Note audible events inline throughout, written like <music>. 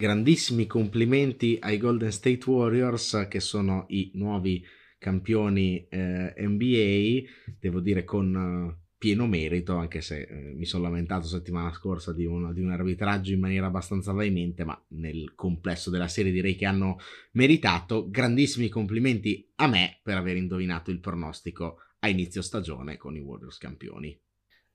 grandissimi complimenti ai Golden State Warriors che sono i nuovi campioni eh, NBA, devo dire con uh, pieno merito, anche se eh, mi sono lamentato settimana scorsa di un, di un, arbitraggio in maniera abbastanza veemente, ma nel complesso della serie direi che hanno meritato. Grandissimi complimenti a me per aver indovinato il pronostico a inizio stagione con i Warriors campioni.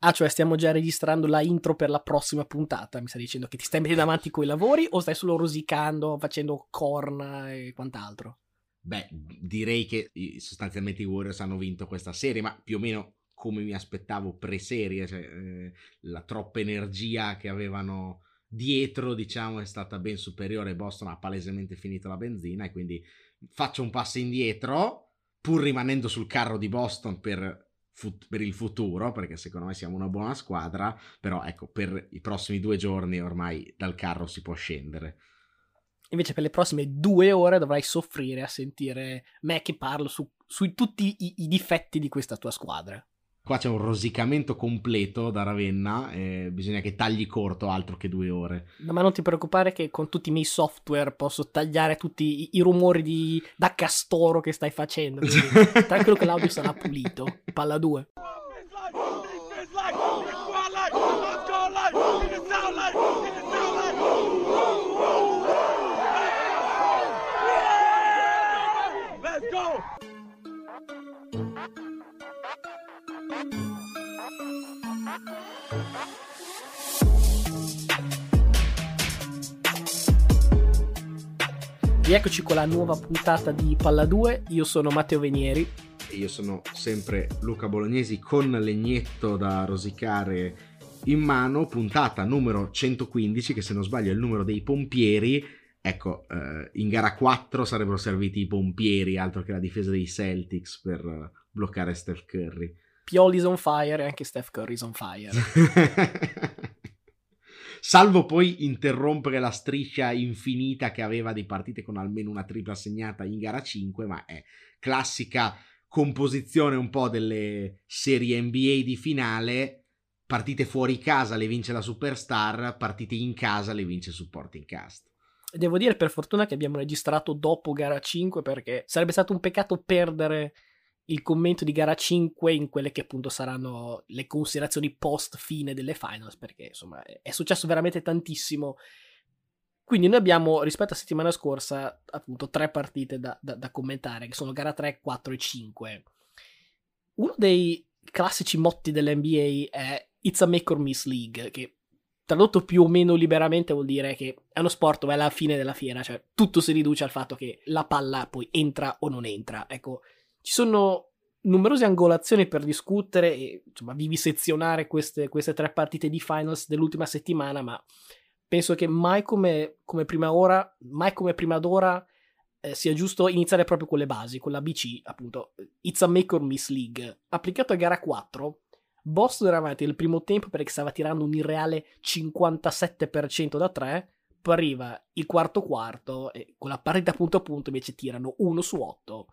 Ah, cioè stiamo già registrando la intro per la prossima puntata. Mi stai dicendo che ti stai mettendo avanti coi lavori o stai solo rosicando, facendo corna e quant'altro? Beh, direi che sostanzialmente i Warriors hanno vinto questa serie, ma più o meno come mi aspettavo pre-serie, cioè eh, la troppa energia che avevano dietro, diciamo, è stata ben superiore. Boston ha palesemente finito la benzina e quindi faccio un passo indietro, pur rimanendo sul carro di Boston per fut- per il futuro, perché secondo me siamo una buona squadra, però ecco, per i prossimi due giorni ormai dal carro si può scendere. Invece per le prossime due ore dovrai soffrire a sentire me che parlo su, su tutti i, i difetti di questa tua squadra. Qua c'è un rosicamento completo da Ravenna, e bisogna che tagli corto altro che due ore. No, ma non ti preoccupare che con tutti i miei software posso tagliare tutti i, i rumori di, da castoro che stai facendo. <laughs> Tranquillo che l'audio sarà pulito. Palla 2. Rieccoci con la nuova puntata di Palla 2. Io sono Matteo Venieri. E io sono sempre Luca Bolognesi con legnetto da rosicare in mano. Puntata numero 115, che se non sbaglio è il numero dei pompieri. Ecco, eh, in gara 4 sarebbero serviti i pompieri, altro che la difesa dei Celtics per bloccare Steph Curry. Pioli's on fire e anche Steph Curry's on fire. <laughs> Salvo poi interrompere la striscia infinita che aveva di partite con almeno una tripla segnata in gara 5, ma è classica composizione un po' delle serie NBA di finale. Partite fuori casa le vince la Superstar, partite in casa le vince Supporting Cast. Devo dire per fortuna che abbiamo registrato dopo gara 5 perché sarebbe stato un peccato perdere il commento di gara 5 in quelle che appunto saranno le considerazioni post fine delle finals, perché insomma è successo veramente tantissimo. Quindi noi abbiamo rispetto a settimana scorsa appunto tre partite da, da, da commentare, che sono gara 3, 4 e 5. Uno dei classici motti dell'NBA è It's a make or miss league, che tradotto più o meno liberamente vuol dire che è uno sport dove alla fine della fiera, cioè tutto si riduce al fatto che la palla poi entra o non entra. Ecco, ci sono numerose angolazioni per discutere e insomma, vivisezionare queste, queste tre partite di finals dell'ultima settimana, ma penso che mai come, come prima ora, mai come prima d'ora eh, sia giusto iniziare proprio con le basi, con la BC, appunto, It's a Make or Miss League. Applicato a gara 4, Boston era avanti nel primo tempo perché stava tirando un irreale 57% da 3, poi arriva il quarto quarto e con la partita punto a punto invece tirano 1 su 8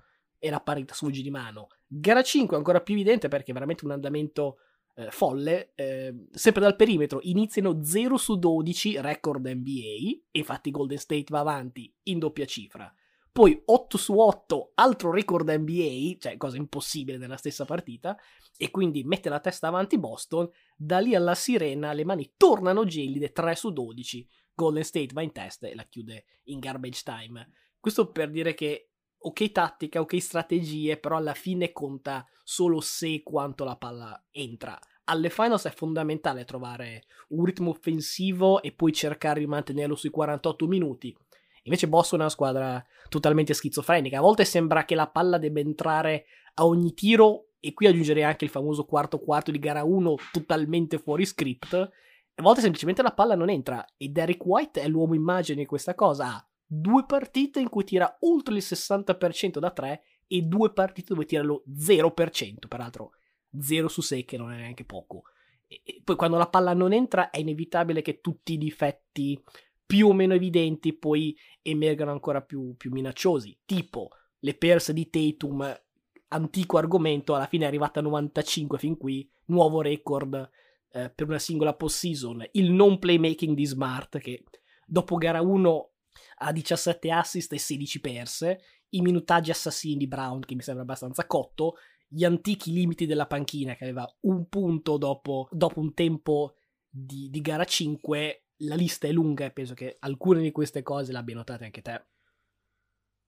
e la parità sfugge di mano. Gara 5 è ancora più evidente perché è veramente un andamento eh, folle. Eh, sempre dal perimetro iniziano 0 su 12 record NBA, infatti Golden State va avanti in doppia cifra. Poi 8 su 8, altro record NBA, cioè cosa impossibile nella stessa partita, e quindi mette la testa avanti Boston. Da lì alla sirena le mani tornano gelide 3 su 12. Golden State va in testa e la chiude in garbage time. Questo per dire che ok tattica, ok strategie, però alla fine conta solo se e quanto la palla entra. Alle finals è fondamentale trovare un ritmo offensivo e poi cercare di mantenerlo sui 48 minuti. Invece Boston è una squadra totalmente schizofrenica. A volte sembra che la palla debba entrare a ogni tiro e qui aggiungerei anche il famoso quarto quarto di gara 1 totalmente fuori script. A volte semplicemente la palla non entra e Derek White è l'uomo immagine di questa cosa. Ha due partite in cui tira oltre il 60% da 3 e due partite dove tira lo 0%, peraltro 0 su 6 che non è neanche poco. E poi quando la palla non entra è inevitabile che tutti i difetti più o meno evidenti poi emergano ancora più, più minacciosi, tipo le perse di Tatum, antico argomento, alla fine è arrivata a 95 fin qui, nuovo record eh, per una singola post season, il non playmaking di Smart che dopo gara 1 ha 17 assist e 16 perse, i minutaggi assassini di Brown, che mi sembra abbastanza cotto, gli antichi limiti della panchina, che aveva un punto dopo, dopo un tempo di, di gara 5, la lista è lunga e penso che alcune di queste cose le abbia notate anche te.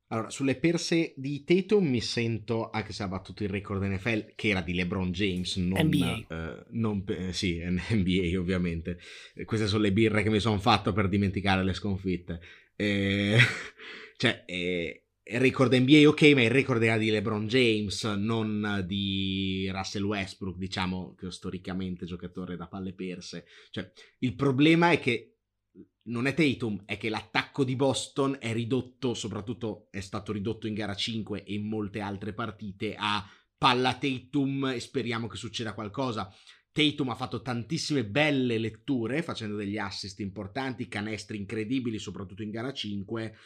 Allora, sulle perse di Tatum mi sento, anche se ha battuto il record NFL, che era di LeBron James, non NBA. Eh, non, eh, sì, <laughs> NBA ovviamente. Queste sono le birre che mi sono fatto per dimenticare le sconfitte. Eh, <laughs> cioè, eh, il record NBA ok, ma il record era di LeBron James, non di Russell Westbrook, diciamo, che è storicamente giocatore da palle perse. Cioè, il problema è che non è Tatum, è che l'attacco di Boston è ridotto, soprattutto è stato ridotto in gara 5 e in molte altre partite, a palla Tatum e speriamo che succeda qualcosa. Tatum ha fatto tantissime belle letture, facendo degli assist importanti, canestri incredibili, soprattutto in gara 5.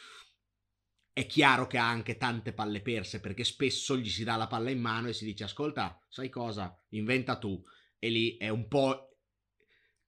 È chiaro che ha anche tante palle perse, perché spesso gli si dà la palla in mano e si dice, ascolta, sai cosa? Inventa tu. E lì è un po'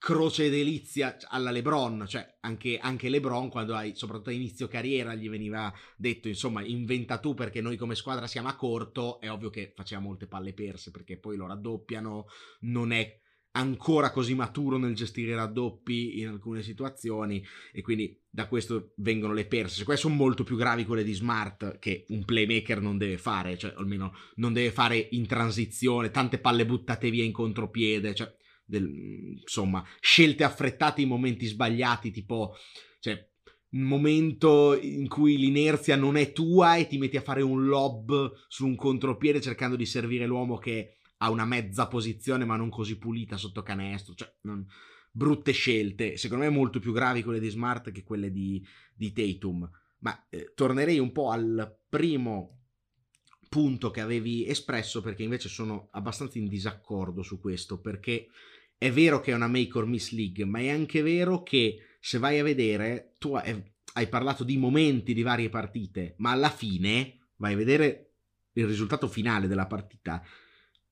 croce delizia alla LeBron, cioè anche, anche, LeBron quando hai, soprattutto a inizio carriera gli veniva detto insomma inventa tu perché noi come squadra siamo a corto, è ovvio che faceva molte palle perse perché poi lo raddoppiano, non è ancora così maturo nel gestire i raddoppi in alcune situazioni e quindi da questo vengono le perse. Queste sono molto più gravi quelle di Smart che un playmaker non deve fare, cioè almeno non deve fare in transizione, tante palle buttate via in contropiede, cioè del, insomma, scelte affrettate in momenti sbagliati, tipo, cioè, un momento in cui l'inerzia non è tua e ti metti a fare un lob su un contropiede cercando di servire l'uomo che ha una mezza posizione ma non così pulita sotto canestro, cioè, non, brutte scelte, secondo me molto più gravi quelle di Smart che quelle di, di Tatum. Ma eh, tornerei un po' al primo punto che avevi espresso perché invece sono abbastanza in disaccordo su questo perché è vero che è una make or miss league, ma è anche vero che se vai a vedere, tu hai parlato di momenti di varie partite, ma alla fine vai a vedere il risultato finale della partita.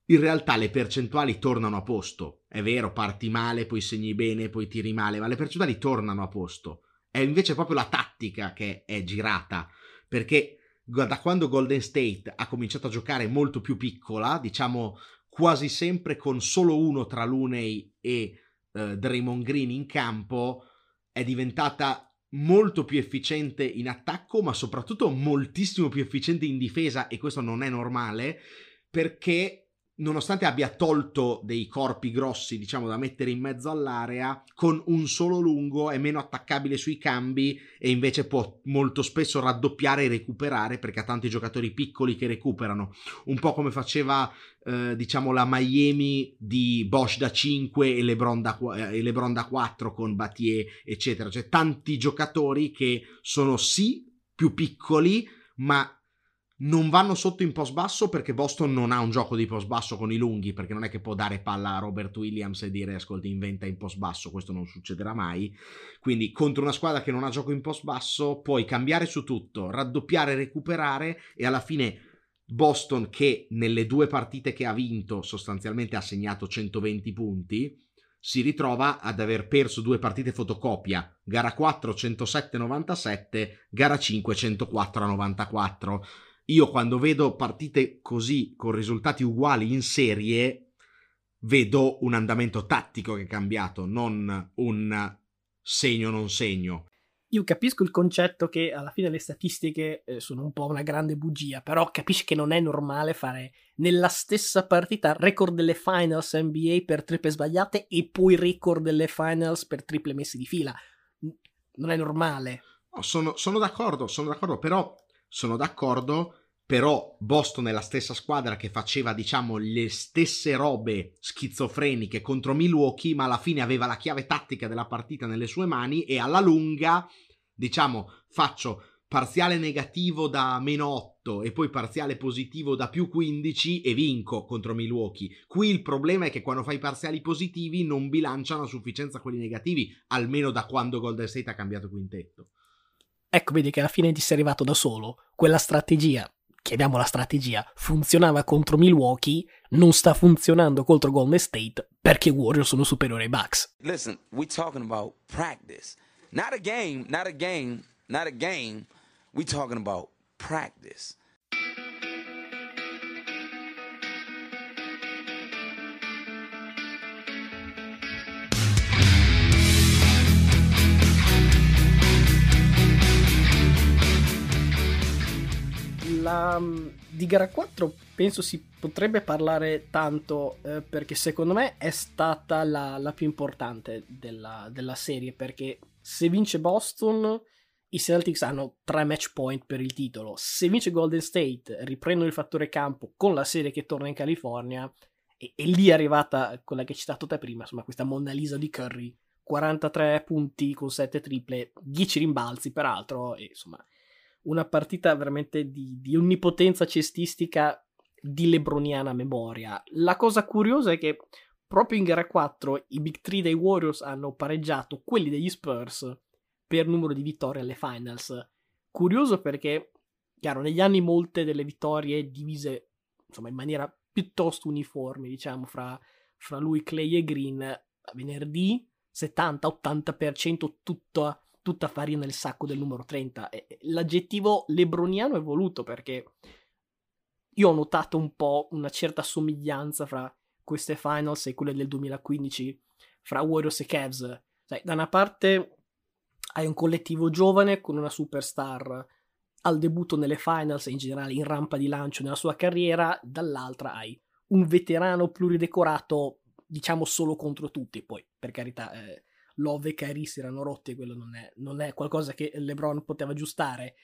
In realtà le percentuali tornano a posto. È vero, parti male, poi segni bene, poi tiri male, ma le percentuali tornano a posto. È invece proprio la tattica che è girata, perché da quando Golden State ha cominciato a giocare molto più piccola, diciamo quasi sempre con solo uno tra Looney e uh, Draymond Green in campo, è diventata molto più efficiente in attacco, ma soprattutto moltissimo più efficiente in difesa, e questo non è normale, perché nonostante abbia tolto dei corpi grossi, diciamo, da mettere in mezzo all'area, con un solo lungo è meno attaccabile sui cambi e invece può molto spesso raddoppiare e recuperare perché ha tanti giocatori piccoli che recuperano. Un po' come faceva, eh, diciamo, la Miami di Bosch da 5 e LeBron da, eh, e LeBron da 4 con Batier, eccetera. Cioè tanti giocatori che sono sì più piccoli, ma non vanno sotto in post basso perché Boston non ha un gioco di post basso con i lunghi, perché non è che può dare palla a Robert Williams e dire ascolti inventa in post basso, questo non succederà mai. Quindi contro una squadra che non ha gioco in post basso puoi cambiare su tutto, raddoppiare, recuperare e alla fine Boston che nelle due partite che ha vinto sostanzialmente ha segnato 120 punti, si ritrova ad aver perso due partite fotocopia, gara 4 107-97, gara 5 104-94 io quando vedo partite così con risultati uguali in serie vedo un andamento tattico che è cambiato, non un segno non segno. Io capisco il concetto che alla fine le statistiche eh, sono un po' una grande bugia, però capisci che non è normale fare nella stessa partita record delle finals NBA per triple sbagliate e poi record delle finals per triple messi di fila. Non è normale. No, sono, sono d'accordo, sono d'accordo, però sono d'accordo però Boston è la stessa squadra che faceva, diciamo, le stesse robe schizofreniche contro Milwaukee, ma alla fine aveva la chiave tattica della partita nelle sue mani e alla lunga, diciamo, faccio parziale negativo da meno 8 e poi parziale positivo da più 15 e vinco contro Milwaukee. Qui il problema è che quando fai parziali positivi non bilanciano a sufficienza quelli negativi, almeno da quando Golden State ha cambiato quintetto. Ecco, vedi che alla fine ti sei arrivato da solo. Quella strategia chiamiamo la strategia, funzionava contro Milwaukee, non sta funzionando contro Golden State perché Warriors sono superiori ai Bucks. Listen, we talking about practice. Not a game, not a game, not a game. We talking about practice. La, di gara 4 penso si potrebbe parlare tanto eh, perché secondo me è stata la, la più importante della, della, serie perché se vince Boston i Celtics hanno tre match point per il titolo. Se vince Golden State riprendono il fattore campo con la serie che torna in California e, e lì è arrivata quella che hai citato te prima insomma questa Mona Lisa di Curry. 43 punti con 7 triple 10 rimbalzi peraltro e insomma una partita veramente di, di onnipotenza cestistica di lebroniana memoria. La cosa curiosa è che proprio in gara 4 i Big 3 dei Warriors hanno pareggiato quelli degli Spurs per numero di vittorie alle finals. Curioso perché, chiaro, negli anni molte delle vittorie divise insomma in maniera piuttosto uniforme, diciamo, fra, fra lui, Clay e Green. Venerdì 70-80% tutta tutta farina nel sacco del numero 30. E l'aggettivo lebroniano è voluto perché io ho notato un po' una certa somiglianza fra queste finals e quelle del 2015 fra Warriors e Cavs. Sai, da una parte hai un collettivo giovane con una superstar al debutto nelle finals e in generale in rampa di lancio nella sua carriera, dall'altra hai un veterano pluridecorato, diciamo solo contro tutti, poi per carità eh, Love e Kyrie si erano rotti, quello non è, non è qualcosa che LeBron poteva aggiustare.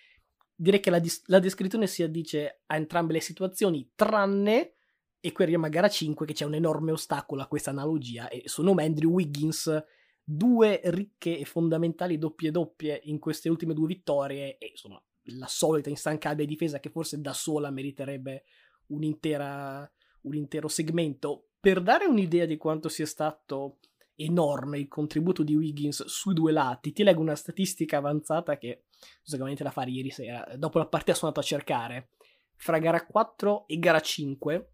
Direi che la, dis- la descrizione si addice a entrambe le situazioni, tranne, e qui arriviamo a gara 5, che c'è un enorme ostacolo a questa analogia, e sono Andrew Wiggins, due ricche e fondamentali doppie doppie in queste ultime due vittorie, e insomma la solita instancabile difesa che forse da sola meriterebbe un intero segmento. Per dare un'idea di quanto sia stato enorme il contributo di Wiggins sui due lati. Ti leggo una statistica avanzata che sicuramente la fare ieri sera. Dopo la partita sono andato a cercare. Fra gara 4 e gara 5,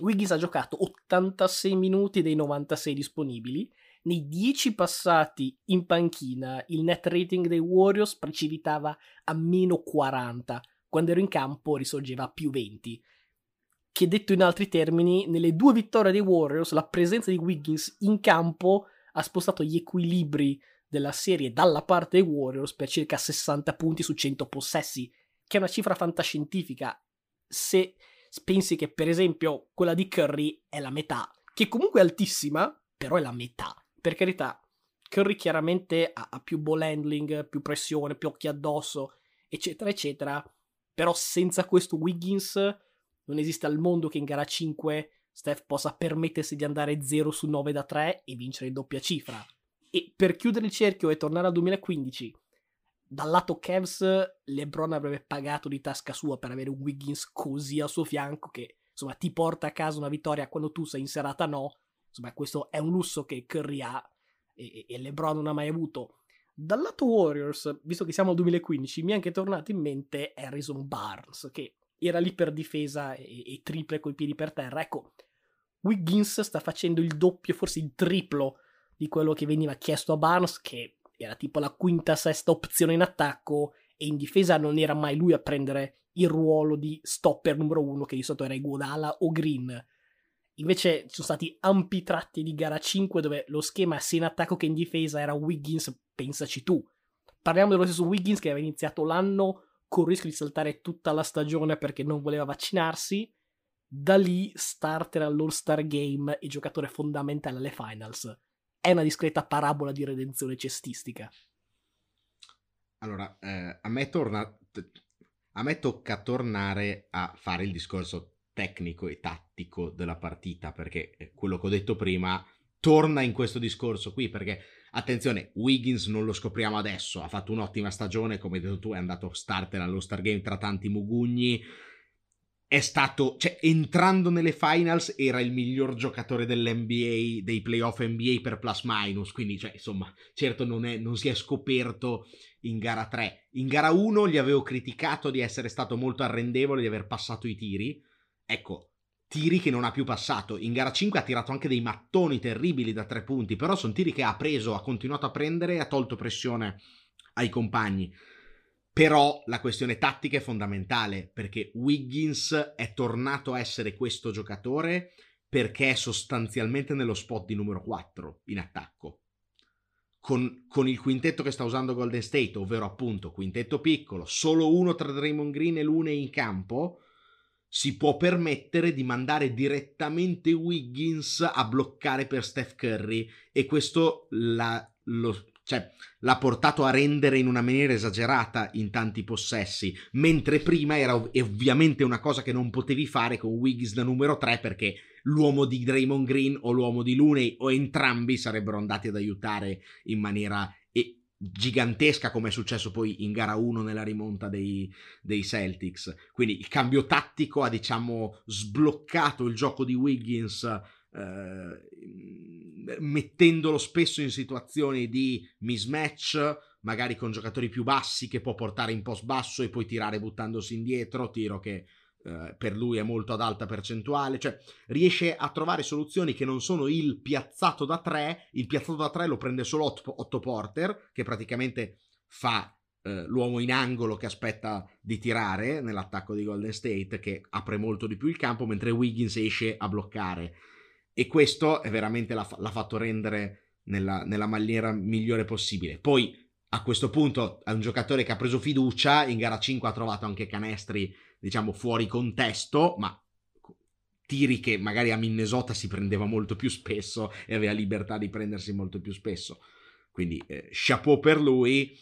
Wiggins ha giocato 86 minuti dei 96 disponibili. Nei 10 passati in panchina, il net rating dei Warriors precipitava a meno 40. Quando ero in campo risorgeva a più 20 che detto in altri termini, nelle due vittorie dei Warriors la presenza di Wiggins in campo ha spostato gli equilibri della serie dalla parte dei Warriors per circa 60 punti su 100 possessi, che è una cifra fantascientifica. Se pensi che per esempio quella di Curry è la metà, che comunque è altissima, però è la metà. Per carità, Curry chiaramente ha, ha più ball handling, più pressione, più occhi addosso, eccetera, eccetera, però senza questo Wiggins non esiste al mondo che in gara 5 Steph possa permettersi di andare 0 su 9 da 3 e vincere in doppia cifra. E per chiudere il cerchio e tornare al 2015, dal lato Cavs, LeBron avrebbe pagato di tasca sua per avere un Wiggins così al suo fianco che insomma ti porta a casa una vittoria quando tu sei in serata no. Insomma, questo è un lusso che Curry ha e, e LeBron non ha mai avuto. Dal lato Warriors, visto che siamo al 2015, mi è anche tornato in mente Harrison Barnes, che era lì per difesa e, e triple coi piedi per terra. Ecco, Wiggins sta facendo il doppio, forse il triplo di quello che veniva chiesto a Barnes, che era tipo la quinta, sesta opzione in attacco, e in difesa non era mai lui a prendere il ruolo di stopper numero uno, che di solito era Iguodala o Green. Invece ci sono stati ampi tratti di gara 5 dove lo schema sia in attacco che in difesa era Wiggins, pensaci tu. Parliamo dello stesso Wiggins che aveva iniziato l'anno con il rischio di saltare tutta la stagione perché non voleva vaccinarsi. Da lì starter all'All-Star Game e giocatore fondamentale alle finals. È una discreta parabola di redenzione cestistica. Allora, eh, a, me torna, a me tocca tornare a fare il discorso tecnico e tattico della partita, perché eh, quello che ho detto prima torna in questo discorso qui, perché Attenzione, Wiggins non lo scopriamo adesso, ha fatto un'ottima stagione, come hai detto tu, è andato starter allo Star Game tra tanti mugugni. È stato, cioè, entrando nelle finals era il miglior giocatore dell'NBA, dei playoff NBA per plus minus, quindi, cioè, insomma, certo non, è, non si è scoperto in gara 3. In gara 1 gli avevo criticato di essere stato molto arrendevole, di aver passato i tiri. Ecco, tiri che non ha più passato. In gara 5 ha tirato anche dei mattoni terribili da tre punti, però sono tiri che ha preso, ha continuato a prendere e ha tolto pressione ai compagni. Però la questione tattica è fondamentale perché Wiggins è tornato a essere questo giocatore perché è sostanzialmente nello spot di numero 4 in attacco. Con, con, il quintetto che sta usando Golden State, ovvero appunto quintetto piccolo, solo uno tra Draymond Green e Lune in campo, si può permettere di mandare direttamente Wiggins a bloccare per Steph Curry e questo la, lo, cioè, l'ha portato a rendere in una maniera esagerata in tanti possessi, mentre prima era ov- ovviamente una cosa che non potevi fare con Wiggins da numero 3 perché l'uomo di Draymond Green o l'uomo di Looney o entrambi sarebbero andati ad aiutare in maniera gigantesca come è successo poi in gara 1 nella rimonta dei, dei, Celtics. Quindi il cambio tattico ha diciamo sbloccato il gioco di Wiggins eh, mettendolo spesso in situazioni di mismatch, magari con giocatori più bassi che può portare in post basso e poi tirare buttandosi indietro, tiro che eh, per lui è molto ad alta percentuale, cioè riesce a trovare soluzioni che non sono il piazzato da 3, il piazzato da 3 lo prende solo Otto, Porter, che praticamente fa eh, l'uomo in angolo che aspetta di tirare nell'attacco di Golden State, che apre molto di più il campo, mentre Wiggins esce a bloccare. E questo è veramente l'ha, l'ha fatto rendere nella, nella maniera migliore possibile. Poi a questo punto è un giocatore che ha preso fiducia, in gara 5 ha trovato anche canestri diciamo fuori contesto, ma tiri che magari a Minnesota si prendeva molto più spesso e aveva libertà di prendersi molto più spesso. Quindi eh, chapeau per lui.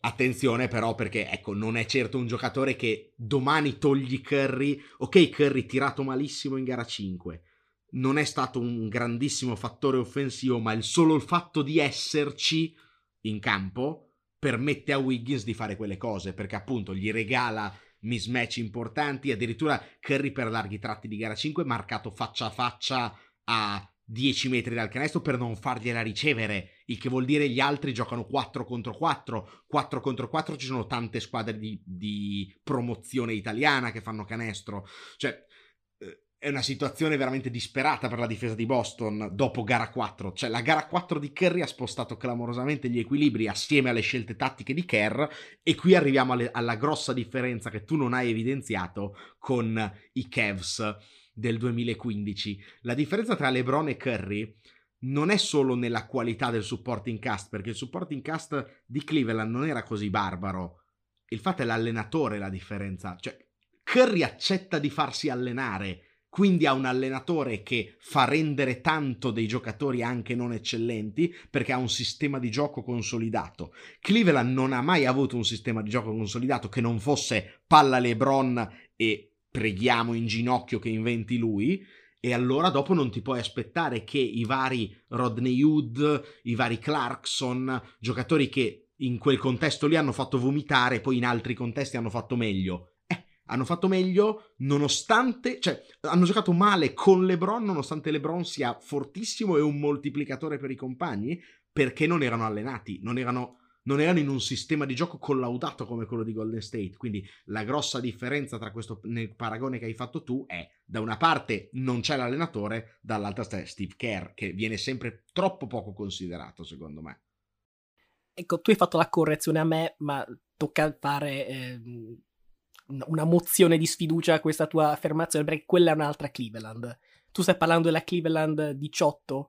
Attenzione però perché ecco, non è certo un giocatore che domani togli Curry. Ok, Curry tirato malissimo in gara 5. Non è stato un grandissimo fattore offensivo, ma il solo fatto di esserci in campo permette a Wiggins di fare quelle cose, perché appunto gli regala mismatch importanti, addirittura Curry per larghi tratti di gara 5 marcato faccia a faccia a 10 metri dal canestro per non fargliela ricevere, il che vuol dire gli altri giocano 4 contro 4, 4 contro 4 ci sono tante squadre di, di promozione italiana che fanno canestro, cioè è una situazione veramente disperata per la difesa di Boston dopo gara 4. Cioè, la gara 4 di Kerry ha spostato clamorosamente gli equilibri assieme alle scelte tattiche di Kerr. E qui arriviamo alle, alla grossa differenza che tu non hai evidenziato con i Cavs del 2015. La differenza tra LeBron e Curry non è solo nella qualità del supporting cast, perché il supporting cast di Cleveland non era così barbaro. Il fatto è l'allenatore la differenza. Cioè, Curry accetta di farsi allenare quindi ha un allenatore che fa rendere tanto dei giocatori anche non eccellenti perché ha un sistema di gioco consolidato. Cleveland non ha mai avuto un sistema di gioco consolidato che non fosse palla LeBron e preghiamo in ginocchio che inventi lui. E allora dopo non ti puoi aspettare che i vari Rodney Hood, i vari Clarkson, giocatori che in quel contesto lì hanno fatto vomitare, poi in altri contesti hanno fatto meglio hanno fatto meglio nonostante, cioè hanno giocato male con LeBron nonostante LeBron sia fortissimo e un moltiplicatore per i compagni perché non erano allenati, non erano, non erano in un sistema di gioco collaudato come quello di Golden State. Quindi la grossa differenza tra questo nel paragone che hai fatto tu è da una parte non c'è l'allenatore, dall'altra c'è Steve Kerr che viene sempre troppo poco considerato secondo me. Ecco, tu hai fatto la correzione a me, ma tocca fare eh, una mozione di sfiducia a questa tua affermazione, perché quella è un'altra Cleveland. Tu stai parlando della Cleveland 18,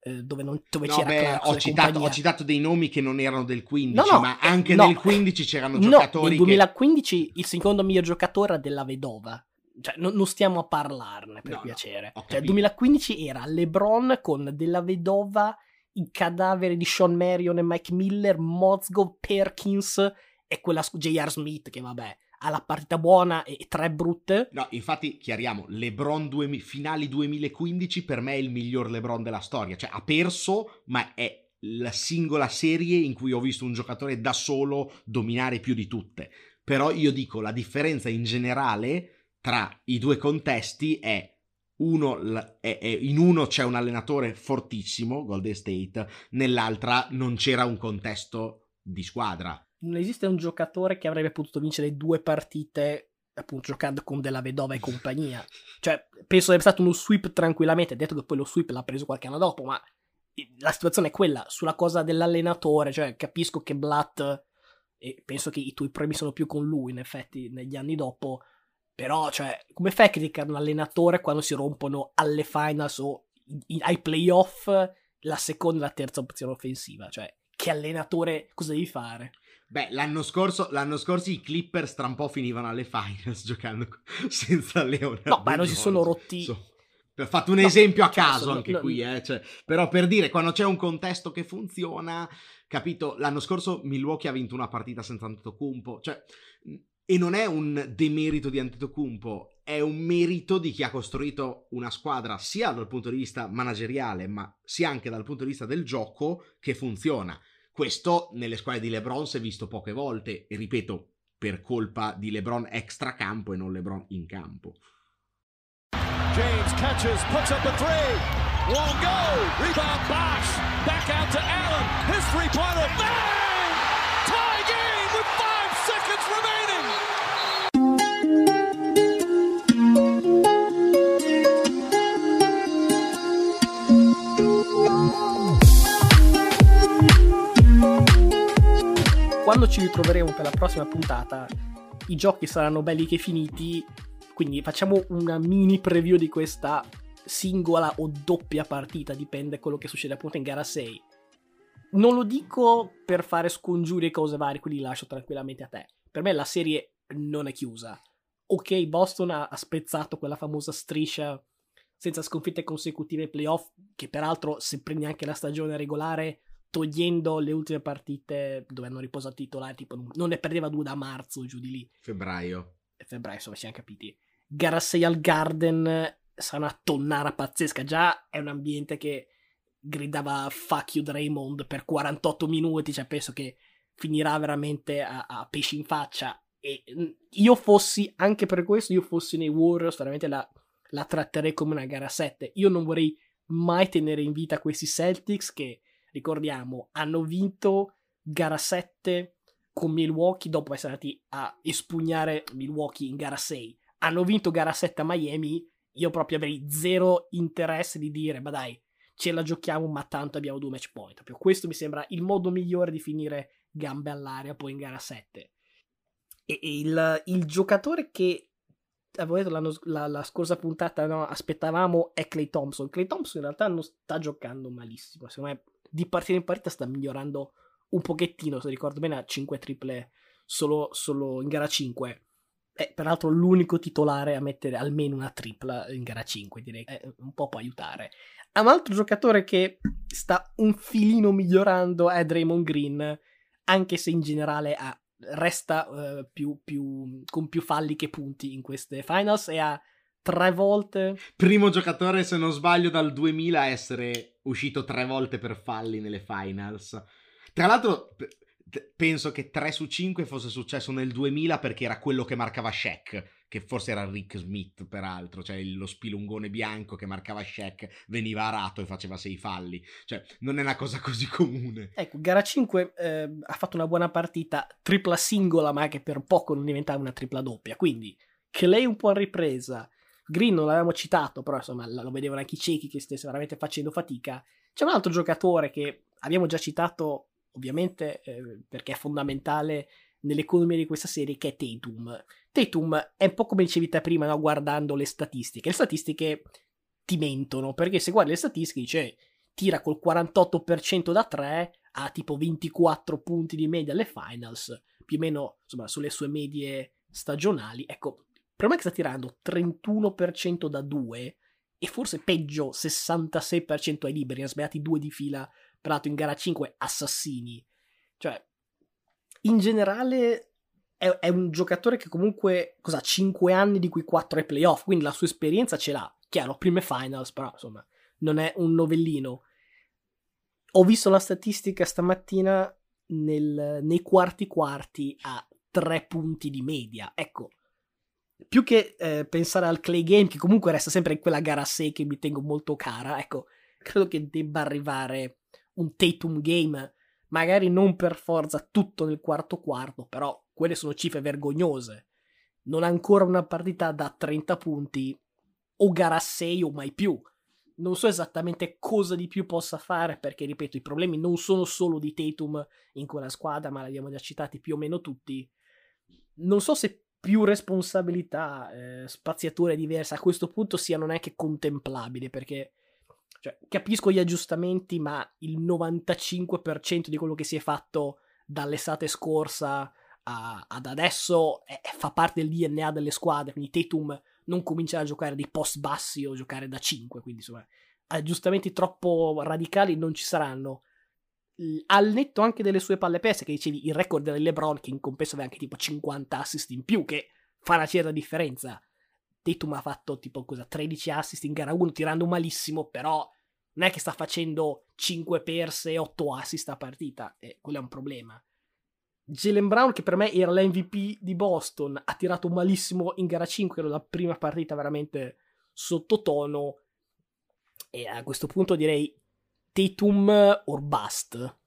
eh, dove, non, dove no, c'era beh, ho citato, ho citato, dei nomi che non erano del 15, no, no, ma anche no, nel 15 c'erano no, giocatori. Nel 2015 che... il secondo miglior giocatore era della Vedova. Cioè, non, non stiamo a parlarne per piacere. Cioè, il 2015 era LeBron con della Vedova, i cadaveri di Sean Marion e Mike Miller, Mozgo, Perkins e quella J.R. Smith che vabbè ha la partita buona e tre brutte. No, infatti chiariamo, LeBron 2000, finali 2015 per me è il miglior LeBron della storia, cioè ha perso, ma è la singola serie in cui ho visto un giocatore da solo dominare più di tutte. Però io dico, la differenza in generale tra i due contesti è uno, in uno c'è un allenatore fortissimo, Golden State, nell'altra non c'era un contesto di squadra non esiste un giocatore che avrebbe potuto vincere due partite appunto giocando con della vedova e compagnia. Cioè, penso sia stato uno sweep tranquillamente, detto che poi lo sweep l'ha preso qualche anno dopo, ma la situazione è quella, sulla cosa dell'allenatore, cioè capisco che Blatt, e penso che i tuoi premi sono più con lui in effetti negli anni dopo, però cioè come fai a criticare un allenatore quando si rompono alle finals o ai playoff la seconda e la terza opzione offensiva? Cioè, che allenatore cosa devi fare? Beh, l'anno scorso, l'anno scorso i Clippers tra un po' finivano alle finals <laughs> giocando senza Leonardo. No, ma non si sono rotti. So. Ho fatto un no, esempio a cioè, caso anche no, qui, eh. cioè, però per dire, quando c'è un contesto che funziona, capito? L'anno scorso Milwaukee ha vinto una partita senza Antetokounmpo, cioè, e non è un demerito di Antetokounmpo, è un merito di chi ha costruito una squadra sia dal punto di vista manageriale, ma sia anche dal punto di vista del gioco che funziona. Questo nelle squadre di LeBron si è visto poche volte, e ripeto, per colpa di LeBron extra campo e non LeBron in campo. James catches, puts up a three. Won't go. Rebound Bosch. Back out to Allen. His three-pointer. Quando ci ritroveremo per la prossima puntata, i giochi saranno belli che finiti quindi facciamo una mini preview di questa singola o doppia partita, dipende quello che succede appunto in gara 6. Non lo dico per fare scongiuri e cose varie, quindi lascio tranquillamente a te. Per me la serie non è chiusa. Ok, Boston ha, spezzato quella famosa striscia senza sconfitte consecutive ai playoff, che peraltro se prendi anche la stagione regolare, togliendo le ultime partite dove hanno riposato i titolari, tipo non ne perdeva due da marzo giù di lì. Febbraio. Febbraio, insomma, siamo capiti gara 6 al Garden sarà una tonnara pazzesca. Già è un ambiente che gridava fuck you Draymond per 48 minuti, cioè penso che finirà veramente a, a pesci in faccia. E mm, io fossi, anche per questo, io fossi nei Warriors, veramente la, la tratterei come una gara 7. Io non vorrei mai tenere in vita questi Celtics che, ricordiamo, hanno vinto gara 7 con Milwaukee dopo essere andati a espugnare Milwaukee in gara 6 hanno vinto gara 7 a Miami, io proprio avrei zero interesse di dire, ma dai, ce la giochiamo, ma tanto abbiamo due match point. Proprio questo mi sembra il modo migliore di finire gambe all'aria poi in gara 7. E, il, il, giocatore che avevo detto la, la, scorsa puntata, no, aspettavamo è Clay Thompson. Clay Thompson in realtà non sta giocando malissimo, secondo me di partita in partita sta migliorando un pochettino, se ricordo bene ha 5 triple solo, solo in gara 5 è peraltro l'unico titolare a mettere almeno una tripla in gara 5, direi che un po' può aiutare. Un altro giocatore che sta un filino migliorando è Draymond Green, anche se in generale ha, resta uh, più, più, con più falli che punti in queste finals e ha tre volte... Primo giocatore, se non sbaglio, dal 2000 a essere uscito tre volte per falli nelle finals. Tra l'altro, penso che 3 su 5 fosse successo nel 2000 perché era quello che marcava Shaq, che forse era Rick Smith peraltro, cioè lo spilungone bianco che marcava Shaq, veniva arato e faceva 6 falli, cioè non è una cosa così comune. Ecco, gara 5 eh, ha fatto una buona partita, tripla singola ma che per poco non diventava una tripla doppia, quindi Clay un po' in ripresa, Green non l'avevamo citato, però insomma lo vedevano anche i ciechi che stesse veramente facendo fatica. C'è un altro giocatore che abbiamo già citato ovviamente eh, perché è fondamentale nell'economia di questa serie, che è Tatum. Tatum è un po' come dicevi te prima, no? guardando le statistiche. Le statistiche ti mentono, perché se guardi le statistiche dice tira col 48% da 3, ha tipo 24 punti di media alle finals, più o meno insomma sulle sue medie stagionali. Ecco, per me che sta tirando 31% da 2 e forse peggio 66% ai liberi, ha sbagliati due di fila peraltro in gara 5 assassini. Cioè, in generale è, è un giocatore che comunque, cosa, 5 anni di cui 4 ai playoff, quindi la sua esperienza ce l'ha. Chiaro, prime finals, però insomma, non è un novellino. Ho visto la statistica stamattina nel, nei quarti quarti a 3 punti di media. Ecco, più che eh, pensare al Clay Game, che comunque resta sempre quella gara 6 che mi tengo molto cara, ecco, <laughs> credo che debba arrivare un Tatum game, magari non per forza tutto nel quarto quarto, però quelle sono cifre vergognose. non ancora una partita da 30 punti, o gara 6 o mai più. Non so esattamente cosa di più possa fare perché, ripeto, i problemi non sono solo di Tatum in quella squadra, ma li abbiamo già citati più o meno tutti. Non so se più responsabilità, eh, spaziature diverse a questo punto siano neanche contemplabili perché cioè, capisco gli aggiustamenti, ma il 95% di quello che si è fatto dall'estate scorsa a, ad adesso è, fa parte del DNA delle squadre. Quindi Tatum non comincerà a giocare di post bassi o giocare da 5. Quindi insomma, aggiustamenti troppo radicali non ci saranno. Al netto anche delle sue palle perse, che dicevi il record del LeBron, che in compenso aveva anche tipo 50 assist in più, che fa una certa differenza. Tatum ha fatto tipo cosa, 13 assist in gara 1 tirando malissimo, però non è che sta facendo 5 perse e 8 assist a partita, e quello è un problema. Jalen Brown, che per me era l'MVP di Boston, ha tirato malissimo in gara 5, era la prima partita veramente sottotono. E a questo punto direi Tatum or bust.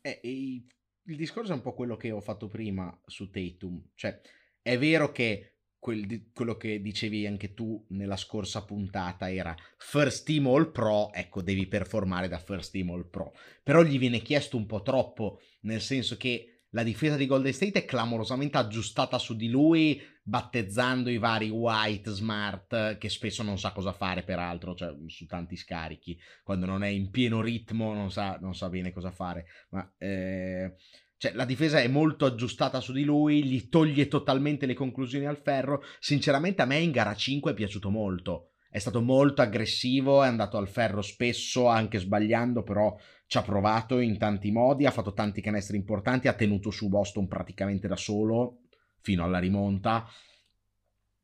Eh, il discorso è un po' quello che ho fatto prima su Tatum. Cioè, è vero che quel, quello che dicevi anche tu nella scorsa puntata era first team all pro, ecco, devi performare da first team all pro. Però gli viene chiesto un po' troppo, nel senso che la difesa di Golden State è clamorosamente aggiustata su di lui, battezzando i vari White, Smart, che spesso non sa cosa fare peraltro, cioè su tanti scarichi, quando non è in pieno ritmo non sa, non sa bene cosa fare. Ma eh, cioè, la difesa è molto aggiustata su di lui, gli toglie totalmente le conclusioni al ferro. Sinceramente a me in gara 5 è piaciuto molto. È stato molto aggressivo, è andato al ferro spesso, anche sbagliando, però ci ha provato in tanti modi, ha fatto tanti canestri importanti, ha tenuto su Boston praticamente da solo fino alla rimonta.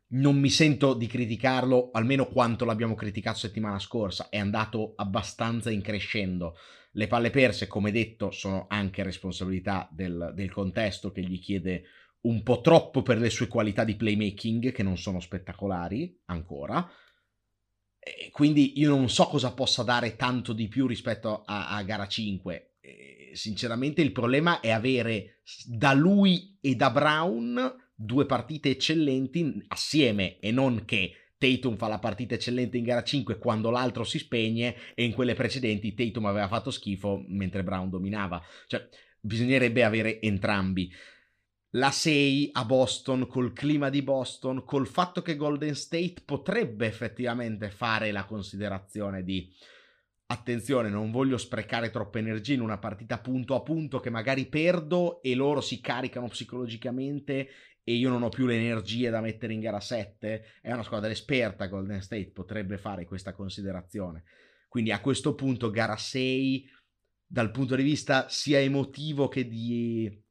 Non mi sento di criticarlo, almeno quanto l'abbiamo criticato settimana scorsa, è andato abbastanza in crescendo. Le palle perse, come detto, sono anche responsabilità del, del contesto che gli chiede un po' troppo per le sue qualità di playmaking, che non sono spettacolari ancora. E quindi io non so cosa possa dare tanto di più rispetto a, a gara 5. E sinceramente il problema è avere da lui e da Brown due partite eccellenti assieme e non che Tatum fa la partita eccellente in gara 5 quando l'altro si spegne e in quelle precedenti Tatum aveva fatto schifo mentre Brown dominava. Cioè, bisognerebbe avere entrambi. La 6 a Boston, col clima di Boston, col fatto che Golden State potrebbe effettivamente fare la considerazione di attenzione, non voglio sprecare troppa energia in una partita punto a punto che magari perdo e loro si caricano psicologicamente e io non ho più le energie da mettere in gara 7, è una squadra esperta Golden State, potrebbe fare questa considerazione. Quindi a questo punto gara 6, dal punto di vista sia emotivo che di,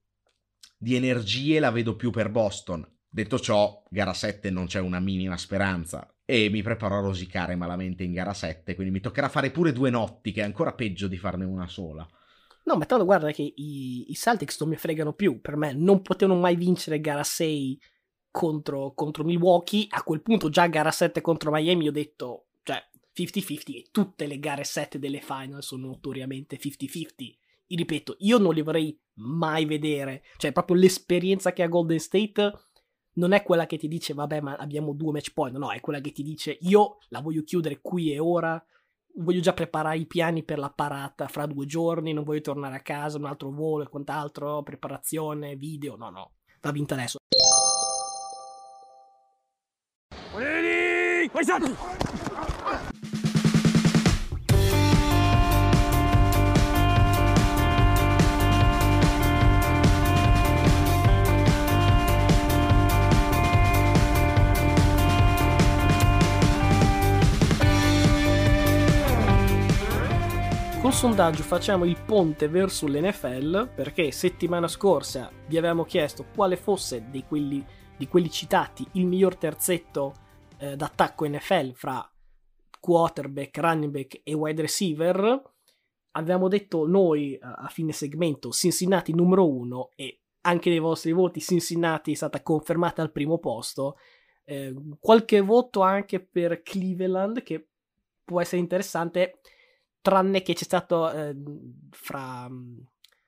di energie, la vedo più per Boston. Detto ciò, gara 7 non c'è una minima speranza e mi preparo a rosicare malamente in gara 7, quindi mi toccherà fare pure due notti, che è ancora peggio di farne una sola. No, ma tanto guarda che i, i Celtics non mi fregano più. Per me non potevano mai vincere gara 6 contro, contro Milwaukee. A quel punto, già gara 7 contro Miami, ho detto, cioè, 50-50. E tutte le gare 7 delle final sono notoriamente 50-50. Ripeto, io non li vorrei mai vedere. Cioè, proprio l'esperienza che ha Golden State non è quella che ti dice, vabbè, ma abbiamo due match point. No, è quella che ti dice, io la voglio chiudere qui e ora voglio già preparare i piani per la parata fra due giorni, non voglio tornare a casa, un altro volo e quant'altro, preparazione, video, no, no, va vinta adesso. Ready? col sondaggio facciamo il ponte verso l'NFL perché settimana scorsa vi avevamo chiesto quale fosse di quelli, di quelli citati il miglior terzetto eh, d'attacco NFL fra quarterback, running back e wide receiver. Avevamo detto noi a fine segmento Cincinnati numero uno e anche nei vostri voti Cincinnati è stata confermata al primo posto. Eh, qualche voto anche per Cleveland che può essere interessante tranne che c'è stato eh, fra,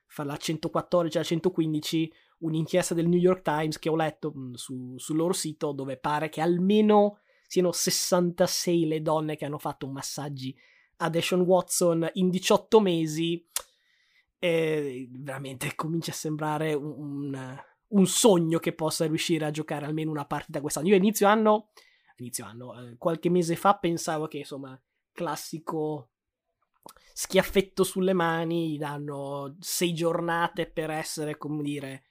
fra, la 114 e la 115 un'inchiesta del New York Times che ho letto mh, su, sul loro sito dove pare che almeno siano 66 le donne che hanno fatto massaggi a Deshaun Watson in 18 mesi. E veramente comincia a sembrare un, un, un, sogno che possa riuscire a giocare almeno una partita quest'anno. Io inizio anno, inizio anno, eh, qualche mese fa pensavo che insomma, classico schiaffetto sulle mani, gli danno sei giornate per essere, come dire,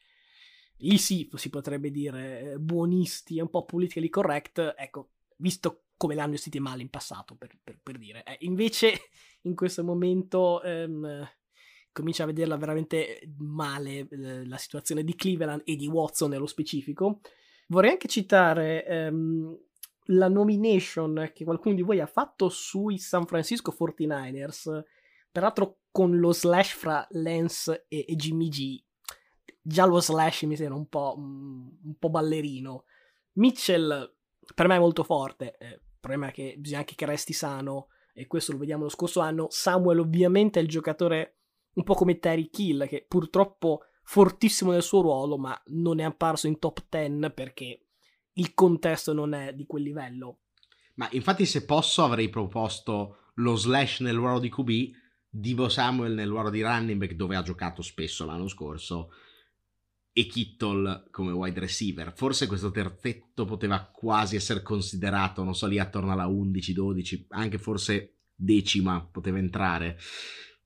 lì sì, si potrebbe dire, eh, buonisti un po' politically correct, ecco, visto come l'hanno gestiti male in passato, per, per, per dire. Eh, invece, <laughs> in questo momento... Ehm, comincia a vederla veramente male eh, la situazione di Cleveland e di Watson nello specifico. Vorrei anche citare ehm, la nomination che qualcuno di voi ha fatto sui San Francisco 49ers, peraltro con lo slash fra Lance e, e Jimmy G. Già lo slash mi sembra un po', un po' ballerino. Mitchell per me è molto forte, eh, il problema è che bisogna anche che resti sano e questo lo vediamo lo scorso anno. Samuel ovviamente è il giocatore un po' come Terry Kill che purtroppo fortissimo nel suo ruolo ma non è apparso in top 10 perché il contesto non è di quel livello. Ma infatti se posso avrei proposto lo slash nel ruolo di QB, Divo Samuel nel ruolo di running back dove ha giocato spesso l'anno scorso e Kittle come wide receiver. Forse questo terzetto poteva quasi essere considerato, non so, lì attorno alla 11-12, anche forse decima poteva entrare.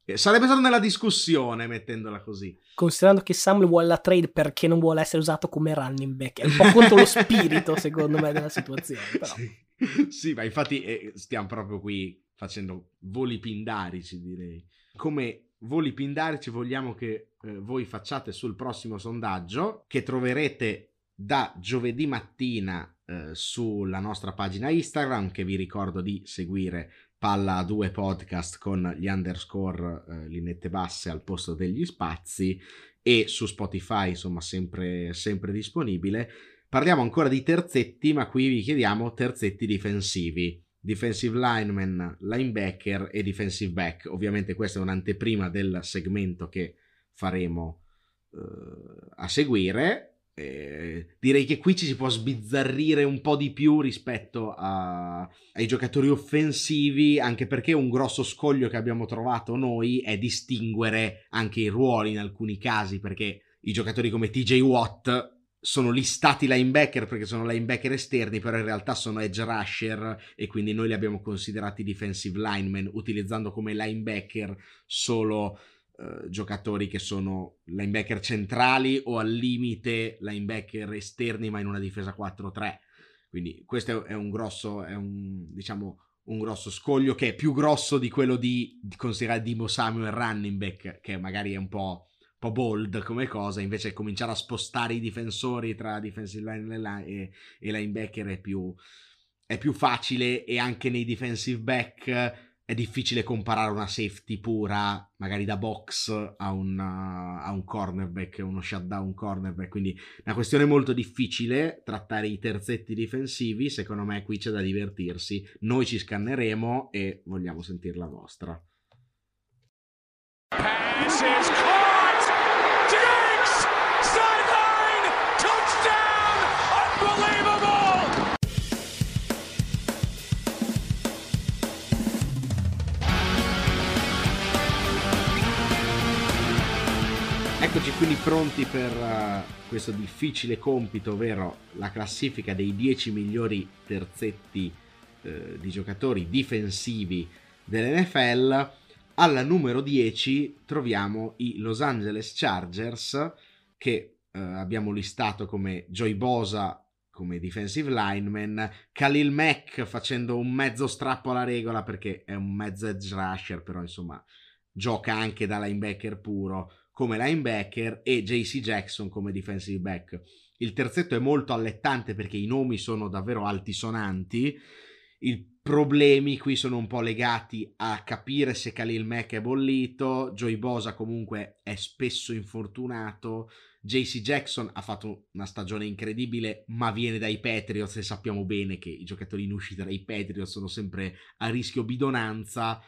Eh, sarebbe stato nella discussione mettendola così. Considerando che Samuel vuole la trade perché non vuole essere usato come running back, è un po' contro lo spirito, <laughs> secondo me, della situazione. Però. Sì. sì, ma infatti eh, stiamo proprio qui facendo voli pindarici, direi. Come voli pindarici vogliamo che eh, voi facciate sul prossimo sondaggio che troverete da giovedì mattina eh, sulla nostra pagina Instagram che vi ricordo di seguire palla a due podcast con gli underscore eh, linette basse al posto degli spazi e su Spotify insomma sempre, sempre disponibile. Parliamo ancora di terzetti ma qui vi chiediamo terzetti difensivi. Defensive lineman, linebacker e defensive back. Ovviamente questa è un'anteprima del segmento che faremo eh, a seguire eh, direi che qui ci si può sbizzarrire un po' di più rispetto a, ai giocatori offensivi, anche perché un grosso scoglio che abbiamo trovato noi è distinguere anche i ruoli in alcuni casi, perché i giocatori come TJ Watt sono listati linebacker perché sono linebacker esterni, però in realtà sono edge rusher e quindi noi li abbiamo considerati defensive linemen, utilizzando come linebacker solo eh, giocatori che sono linebacker centrali o al limite linebacker esterni ma in una difesa 4-3 quindi questo è un grosso è un diciamo un grosso scoglio che è più grosso di quello di, di considerare Dimo Samuel running back che magari è un po', un po' bold come cosa invece cominciare a spostare i difensori tra defensive line e, e linebacker è più, è più facile e anche nei defensive back è difficile comparare una safety pura, magari da box, a, una, a un cornerback, uno shutdown cornerback. Quindi è una questione molto difficile trattare i terzetti difensivi. Secondo me qui c'è da divertirsi. Noi ci scanneremo e vogliamo sentire la vostra. Pass Eccoci quindi pronti per uh, questo difficile compito, ovvero la classifica dei 10 migliori terzetti uh, di giocatori difensivi dell'NFL. Alla numero 10 troviamo i Los Angeles Chargers che uh, abbiamo listato come Joy Bosa come defensive lineman, Khalil Mack facendo un mezzo strappo alla regola perché è un mezzo edge rusher, però insomma gioca anche da linebacker puro come linebacker e JC Jackson come defensive back. Il terzetto è molto allettante perché i nomi sono davvero altisonanti. I problemi qui sono un po' legati a capire se Khalil Mack è bollito, Joey Bosa comunque è spesso infortunato, JC Jackson ha fatto una stagione incredibile ma viene dai Patriots e sappiamo bene che i giocatori in uscita dai Patriots sono sempre a rischio bidonanza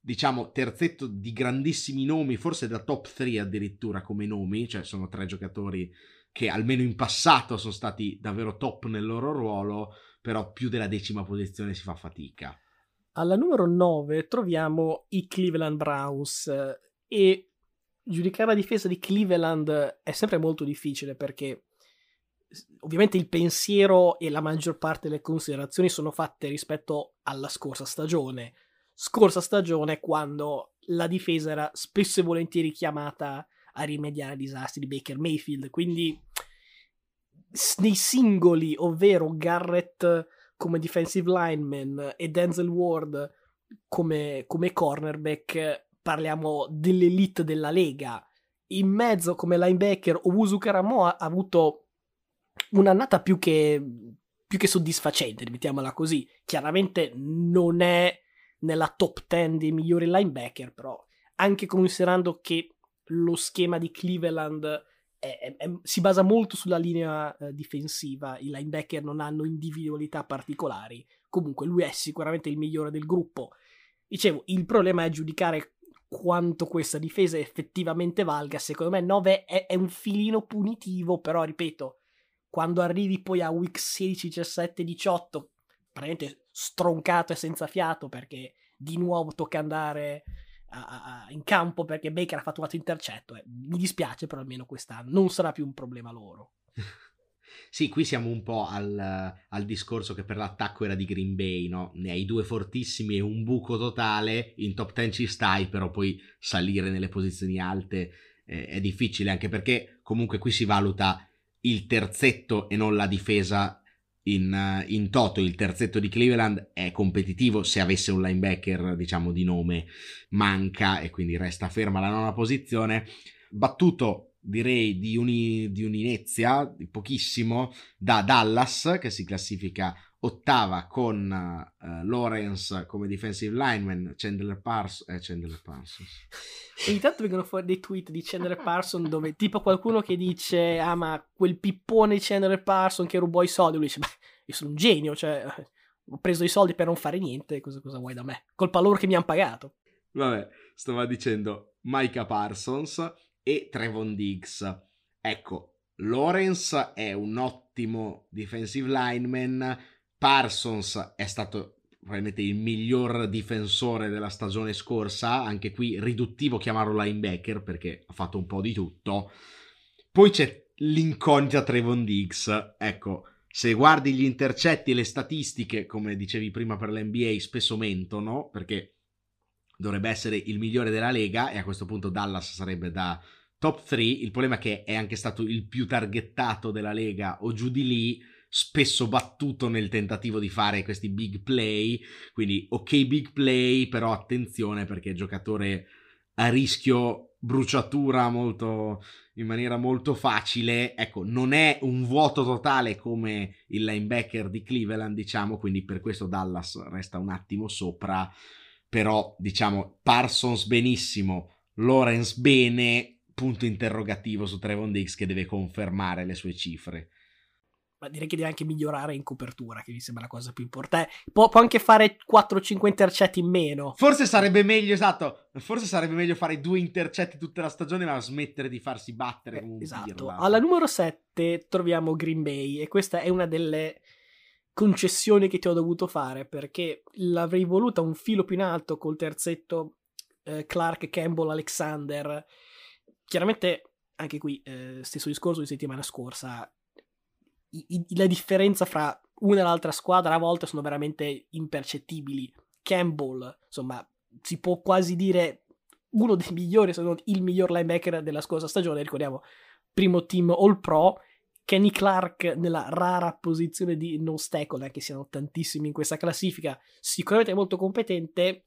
diciamo, terzetto di grandissimi nomi, forse da top 3 addirittura come nomi, cioè sono tre giocatori che almeno in passato sono stati davvero top nel loro ruolo, però più della decima posizione si fa fatica. Alla numero 9 troviamo i Cleveland Browns e giudicare la difesa di Cleveland è sempre molto difficile perché ovviamente il pensiero e la maggior parte delle considerazioni sono fatte rispetto alla scorsa stagione. Scorsa stagione quando la difesa era spesso e volentieri chiamata a rimediare ai disastri di Baker Mayfield, quindi nei singoli, ovvero Garrett come defensive lineman e Denzel Ward come, come cornerback, parliamo dell'elite della lega. In mezzo come linebacker Owusu Karamo ha avuto un'annata più che, più che soddisfacente, mettiamola così. Chiaramente non è nella top 10 dei migliori linebacker, però anche considerando che lo schema di Cleveland è, è, è, si basa molto sulla linea eh, difensiva, i linebacker non hanno individualità particolari, comunque lui è sicuramente il migliore del gruppo. Dicevo, il problema è giudicare quanto questa difesa effettivamente valga, secondo me 9 è, è un filino punitivo, però ripeto, quando arrivi poi a week 16, 17, 18, praticamente stroncato e senza fiato perché di nuovo tocca andare a, a, in campo perché Baker ha fatto un altro intercetto. Eh. Mi dispiace, però almeno quest'anno non sarà più un problema loro. <laughs> Sì, qui siamo un po' al, al, discorso che per l'attacco era di Green Bay, no? Ne hai due fortissimi e un buco totale, in top 10 ci stai, però poi salire nelle posizioni alte eh, è difficile, anche perché comunque qui si valuta il terzetto e non la difesa in, in, toto. Il terzetto di Cleveland è competitivo se avesse un linebacker, diciamo, di nome manca e quindi resta ferma la nona posizione. Battuto, direi, di, uni, di un'inezia, di pochissimo, da Dallas, che si classifica ottava con uh, Lawrence come defensive lineman, Chandler Parsons. Eh, Chandler Parsons. E intanto vengono fuori dei tweet di Chandler Parsons dove tipo qualcuno che dice ah ma quel pippone Chandler Parsons che rubò i soldi, lui dice beh io sono un genio, cioè ho preso i soldi per non fare niente, cosa, cosa vuoi da me? Colpa loro che mi hanno pagato. Vabbè, stava dicendo Micah Parsons e Trevon Diggs. Ecco, Lawrence è un ottimo defensive lineman, Parsons è stato probabilmente il miglior difensore della stagione scorsa, anche qui riduttivo chiamarlo linebacker perché ha fatto un po' di tutto. Poi c'è l'incognita Trevon Diggs, ecco, se guardi gli intercetti e le statistiche, come dicevi prima per l'NBA, spesso mentono perché dovrebbe essere il migliore della lega e a questo punto Dallas sarebbe da top 3. Il problema è che è anche stato il più targettato della lega o giù di lì spesso battuto nel tentativo di fare questi big play, quindi ok big play, però attenzione perché giocatore a rischio bruciatura molto in maniera molto facile, ecco, non è un vuoto totale come il linebacker di Cleveland, diciamo, quindi per questo Dallas resta un attimo sopra, però diciamo Parsons benissimo, Lawrence bene, punto interrogativo su Trevon Diggs che deve confermare le sue cifre ma direi che deve anche migliorare in copertura, che mi sembra la cosa più importante. Può, può anche fare 4-5 intercetti in meno. Forse sarebbe meglio, esatto, forse sarebbe meglio fare due intercetti tutta la stagione, ma smettere di farsi battere eh, Esatto. Pirla. Alla numero 7 troviamo Green Bay e questa è una delle concessioni che ti ho dovuto fare perché l'avrei voluta un filo più in alto col terzetto eh, Clark, Campbell, Alexander. Chiaramente anche qui, eh, stesso discorso di settimana scorsa, i, la differenza fra una e l'altra squadra a volte sono veramente impercettibili. Campbell, insomma, si può quasi dire uno dei migliori, se non il miglior linebacker della scorsa stagione, ricordiamo, primo team All Pro. Kenny Clark nella rara posizione di non tackle, anche siano tantissimi in questa classifica, sicuramente molto competente.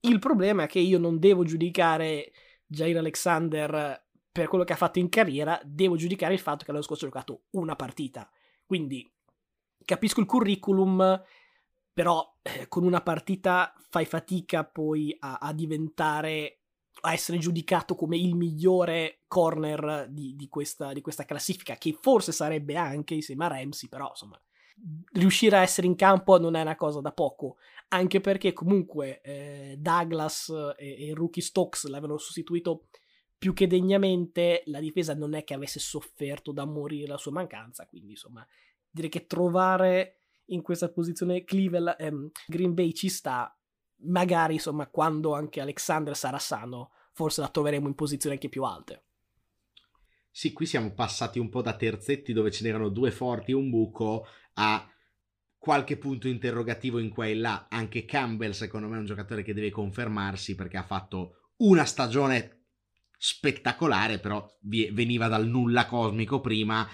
Il problema è che io non devo giudicare Jair Alexander per quello che ha fatto in carriera, devo giudicare il fatto che l'anno scorso ha giocato una partita. Quindi capisco il curriculum, però eh, con una partita fai fatica poi a, a, diventare, a essere giudicato come il migliore corner di, di, questa, di questa classifica, che forse sarebbe anche insieme a Ramsey, però insomma riuscire a essere in campo non è una cosa da poco, anche perché comunque eh, Douglas e, e Rookie Stokes l'avevano sostituito più che degnamente la difesa non è che avesse sofferto da morire la sua mancanza, quindi insomma direi che trovare in questa posizione Cleveland, ehm, Green Bay ci sta, magari insomma quando anche Alexander sarà sano forse la troveremo in posizioni anche più alte. Sì, qui siamo passati un po' da terzetti dove ce n'erano due forti e un buco a qualche punto interrogativo in qua e là. Anche Campbell, secondo me, è un giocatore che deve confermarsi perché ha fatto una stagione spettacolare, però veniva dal nulla cosmico prima.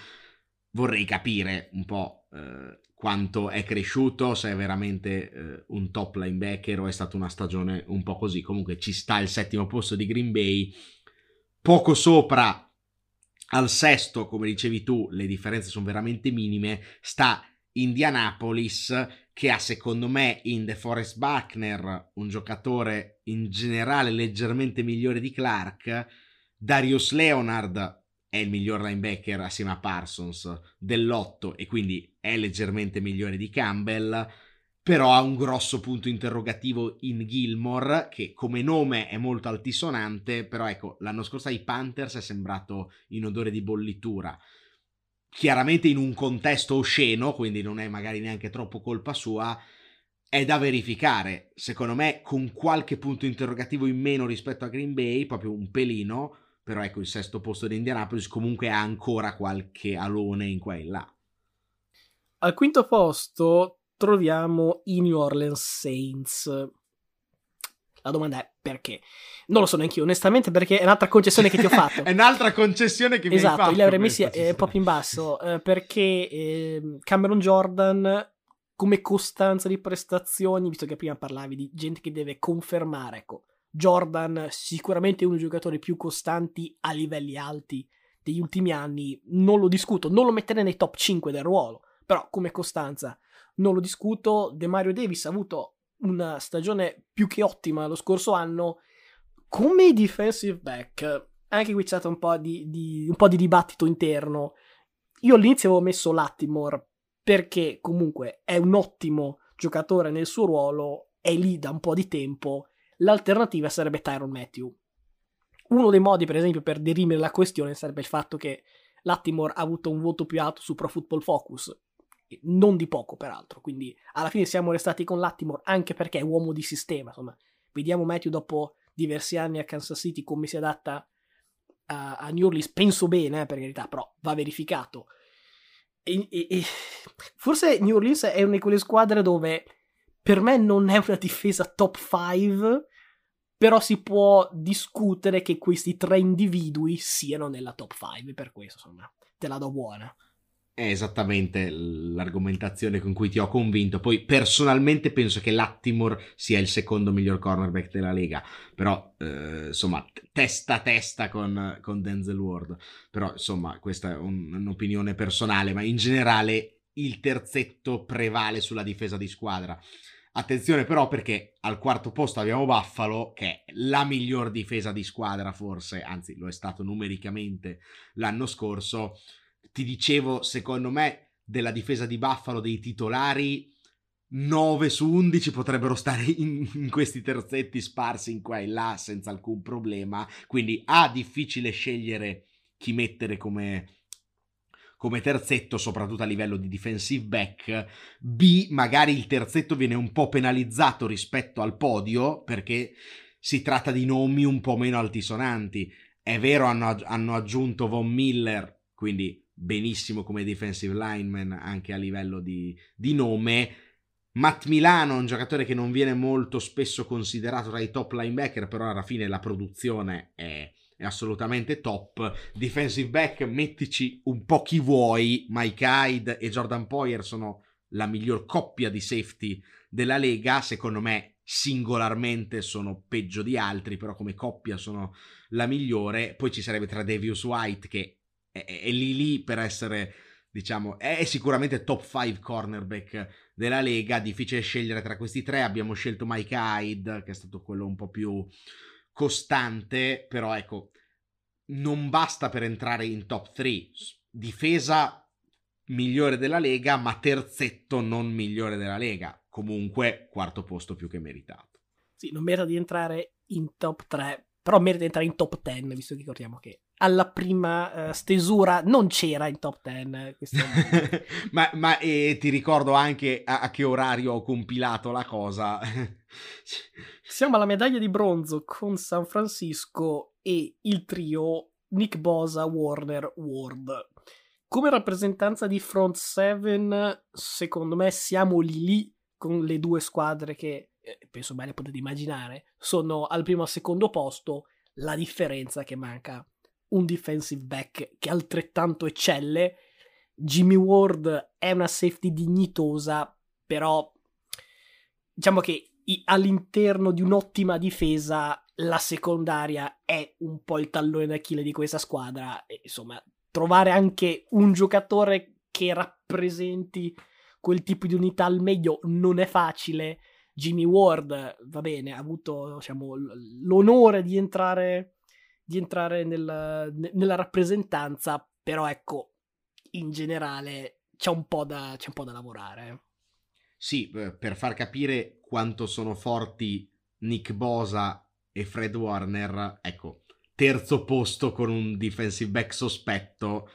Vorrei capire un po' eh, quanto è cresciuto, se è veramente eh, un top linebacker o è stata una stagione un po' così. Comunque ci sta il settimo posto di Green Bay, poco sopra al sesto, come dicevi tu, le differenze sono veramente minime. Sta Indianapolis che ha secondo me in The Forest Buckner un giocatore in generale leggermente migliore di Clark. Darius Leonard è il miglior linebacker assieme a Parsons dell'otto e quindi è leggermente migliore di Campbell però ha un grosso punto interrogativo in Gilmore, che come nome è molto altisonante, però ecco, l'anno scorso ai Panthers è sembrato in odore di bollitura chiaramente in un contesto osceno, quindi non è magari neanche troppo colpa sua, è da verificare. Secondo me, con qualche punto interrogativo in meno rispetto a Green Bay, proprio un pelino, però ecco il sesto posto di Indianapolis comunque ha ancora qualche alone in qua e là. Al quinto posto troviamo i New Orleans Saints. La domanda è perché? Non lo so neanche io, onestamente, perché è un'altra concessione che ti ho <laughs> fatto. è un'altra concessione che mi esatto, hai fatto. Esatto, l'avrei messi è proprio in basso, eh, perché eh, Cameron Jordan, come costanza di prestazioni, visto che prima parlavi di gente che deve confermare, ecco, Jordan sicuramente uno dei giocatori più costanti a livelli alti degli ultimi anni, non lo discuto, non lo metterei nei top 5 del ruolo, però come costanza non lo discuto, De Mario Davis ha avuto una stagione più che ottima lo scorso anno come defensive back. Anche qui c'è stato un po' di, di, un po' di dibattito interno. Io all'inizio avevo messo Lattimore perché comunque è un ottimo giocatore nel suo ruolo, è lì da un po' di tempo. L'alternativa sarebbe Tyron Matthew. Uno dei modi, per esempio, per derimere la questione sarebbe il fatto che Lattimore ha avuto un voto più alto su Pro Football Focus, non di poco peraltro, quindi alla fine siamo restati con Lattimore anche perché è uomo di sistema, insomma, vediamo Matthew dopo diversi anni a Kansas City come si adatta a, a New Orleans, penso bene, eh, per carità, però va verificato. E, e, e, forse New Orleans è una di quelle squadre dove per me non è una difesa top 5, però si può discutere che questi tre individui siano nella top 5, per questo insomma te la do buona è esattamente l'argomentazione con cui ti ho convinto. Poi personalmente penso che Lattimore sia il secondo miglior cornerback della Lega, però eh, insomma testa a testa con, con, Denzel Ward. Però insomma questa è un, un'opinione personale, ma in generale il terzetto prevale sulla difesa di squadra. Attenzione però perché al quarto posto abbiamo Buffalo, che è la miglior difesa di squadra forse, anzi lo è stato numericamente l'anno scorso ti dicevo, secondo me, della difesa di Buffalo dei titolari, 9 su 11 potrebbero stare <laughs> in, in, questi terzetti sparsi in qua e là senza alcun problema. Quindi A, difficile scegliere chi mettere come, come terzetto, soprattutto a livello di defensive back. B, magari il terzetto viene un po' penalizzato rispetto al podio perché si tratta di nomi un po' meno altisonanti. È vero, hanno, hanno aggiunto Von Miller, quindi benissimo come defensive lineman anche a livello di, di nome. Matt Milano, un giocatore che non viene molto spesso considerato tra i top linebacker, però alla fine la produzione è, è assolutamente top. Defensive back, mettici un po' chi vuoi. Mike Hyde e Jordan Poyer sono la miglior coppia di safety della Lega. Secondo me, singolarmente sono peggio di altri, però come coppia sono la migliore. Poi ci sarebbe tra Davius White, che è, è lì lì per essere diciamo, è sicuramente top 5 cornerback della Lega, difficile scegliere tra questi tre, abbiamo scelto Mike Hyde, che è stato quello un po' più costante, però ecco, non basta per entrare in top 3, difesa migliore della Lega, ma terzetto non migliore della Lega, comunque quarto posto più che meritato. Sì, non merita di entrare in top 3 però merita di entrare in top 10, visto che ricordiamo che alla prima uh, stesura non c'era in top 10. <laughs> ma, ma e ti ricordo anche a, a, che orario ho compilato la cosa. <laughs> Siamo alla medaglia di bronzo con San Francisco e il trio Nick Bosa, Warner, Ward. Come rappresentanza di front 7, secondo me siamo lì lì con le due squadre che, eh, penso bene potete immaginare, sono al primo e al secondo posto. La differenza che manca un defensive back che altrettanto eccelle. Jimmy Ward è una safety dignitosa, però diciamo che all'interno di un'ottima difesa la secondaria è un po' il tallone d'Achille di questa squadra. E, insomma, trovare anche un giocatore che rappresenti quel tipo di unità al meglio non è facile. Jimmy Ward, va bene, ha avuto diciamo, l'onore di entrare, di entrare nel, nella rappresentanza, però ecco, in generale c'è un po' da, un po da lavorare. Sì, per far capire quanto sono forti Nick Bosa e Fred Warner, ecco, terzo posto con un defensive back sospetto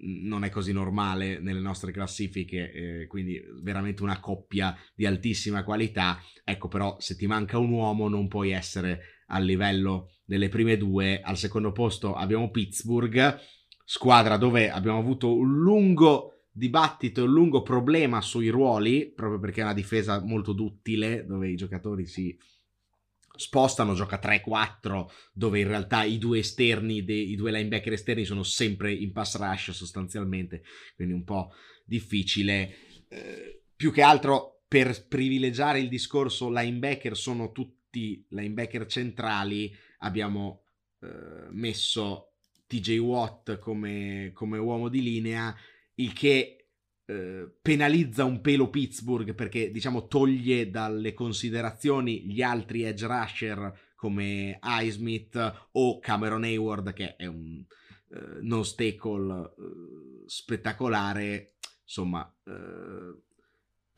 non è così normale nelle nostre classifiche, eh, quindi veramente una coppia di altissima qualità. Ecco, però, se ti manca un uomo, non puoi essere al livello delle prime due. Al secondo posto abbiamo Pittsburgh, squadra dove abbiamo avuto un lungo dibattito, un lungo problema sui ruoli, proprio perché è una difesa molto duttile, dove i giocatori si spostano, gioca 3-4, dove in realtà i due esterni, dei, i due linebacker esterni sono sempre in pass rush sostanzialmente, quindi un po' difficile. Eh, più che altro per privilegiare il discorso linebacker sono tutti linebacker centrali, abbiamo eh, messo TJ Watt come, come uomo di linea, il che eh, penalizza un pelo Pittsburgh perché diciamo toglie dalle considerazioni gli altri edge rusher come Highsmith o Cameron Hayward che è un uh, no stackle uh, spettacolare. Insomma uh,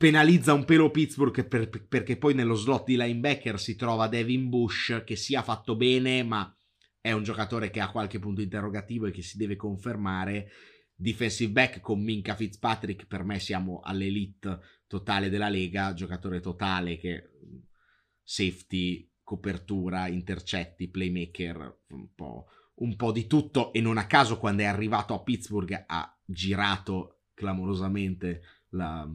penalizza un pelo Pittsburgh per, perché poi nello slot di linebacker si trova Devin Bush che sia fatto bene ma è un giocatore che ha qualche punto interrogativo e che si deve confermare. Defensive back con Minka Fitzpatrick, per me siamo all'elite totale della Lega, giocatore totale che safety, copertura, intercetti, playmaker, un po', un po' di tutto. E non a caso quando è arrivato a Pittsburgh ha girato clamorosamente la,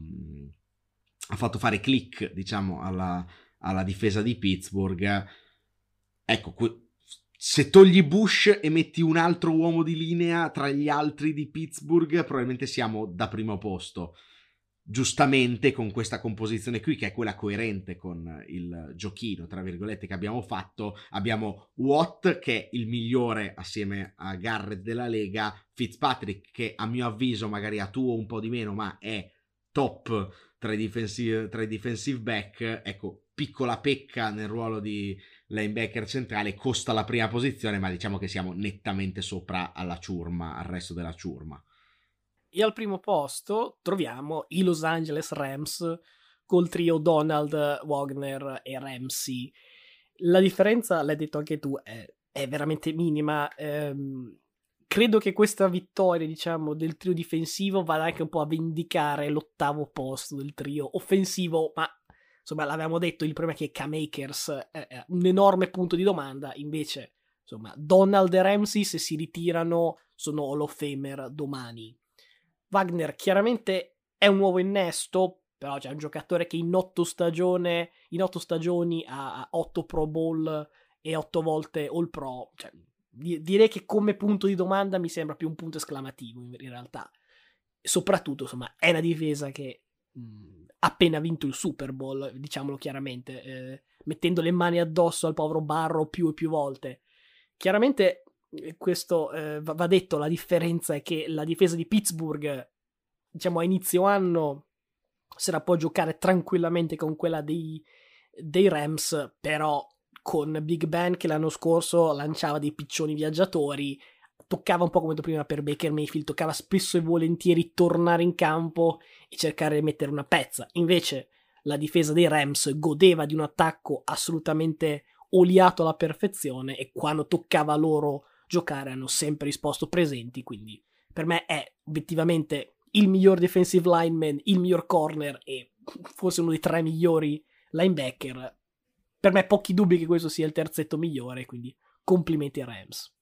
ha fatto fare click diciamo alla, alla difesa di Pittsburgh ecco se togli Bush e metti un altro uomo di linea tra gli altri di Pittsburgh, probabilmente siamo da primo posto. Giustamente con questa composizione qui, che è quella coerente con il giochino, tra virgolette, che abbiamo fatto, abbiamo Watt, che è il migliore assieme a Garrett della Lega, Fitzpatrick, che a mio avviso magari ha tuo un po' di meno, ma è top tra i defensive, tra i defensive back. Ecco, piccola pecca nel ruolo di linebacker centrale, costa la prima posizione, ma diciamo che siamo nettamente sopra alla ciurma, al resto della ciurma. E al primo posto troviamo i Los Angeles Rams col trio Donald, Wagner e Ramsey. La differenza, l'hai detto anche tu, è, è veramente minima. Ehm, credo che questa vittoria, diciamo, del trio difensivo vada anche un po' a vendicare l'ottavo posto del trio offensivo, ma insomma, l'avevamo detto, il problema è che K-Makers è un enorme punto di domanda, invece, insomma, Donald e Ramsey se si ritirano sono Hall of Famer domani. Wagner chiaramente è un nuovo innesto, però c'è un giocatore che in otto, stagione, in otto stagioni ha otto Pro Bowl e otto volte All Pro, cioè, direi che come punto di domanda mi sembra più un punto esclamativo in realtà. Soprattutto, insomma, è una difesa che mh, appena vinto il Super Bowl, diciamolo chiaramente, eh, mettendo le mani addosso al povero Barro più e più volte. Chiaramente eh, questo eh, va detto, la differenza è che la difesa di Pittsburgh, diciamo a inizio anno, se la può giocare tranquillamente con quella dei, dei Rams, però con Big Ben che l'anno scorso lanciava dei piccioni viaggiatori toccava un po' come prima per Baker Mayfield, toccava spesso e volentieri tornare in campo e cercare di mettere una pezza. Invece la difesa dei Rams godeva di un attacco assolutamente oliato alla perfezione e quando toccava loro giocare hanno sempre risposto presenti, quindi per me è obiettivamente il miglior defensive lineman, il miglior corner e forse uno dei tre migliori linebacker. Per me pochi dubbi che questo sia il terzetto migliore, quindi complimenti ai Rams.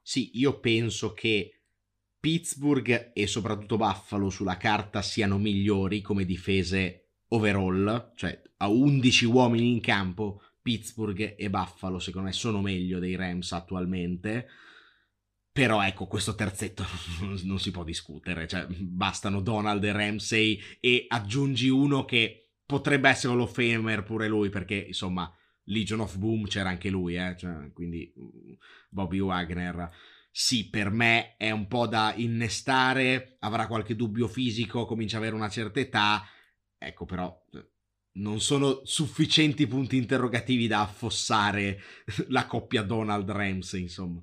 Sì, io penso che Pittsburgh e soprattutto Buffalo sulla carta siano migliori come difese overall, cioè a 11 uomini in campo, Pittsburgh e Buffalo secondo me sono meglio dei Rams attualmente. Però ecco, questo terzetto <laughs> non, si può discutere, cioè bastano Donald e Ramsey e aggiungi uno che potrebbe essere lo Famer pure lui perché insomma Legion of Boom c'era anche lui, eh? cioè, quindi mm, Bobby Wagner sì, per me è un po' da innestare, avrà qualche dubbio fisico, comincia ad avere una certa età, ecco però non sono sufficienti punti interrogativi da affossare <laughs> la coppia Donald Ramsey, insomma.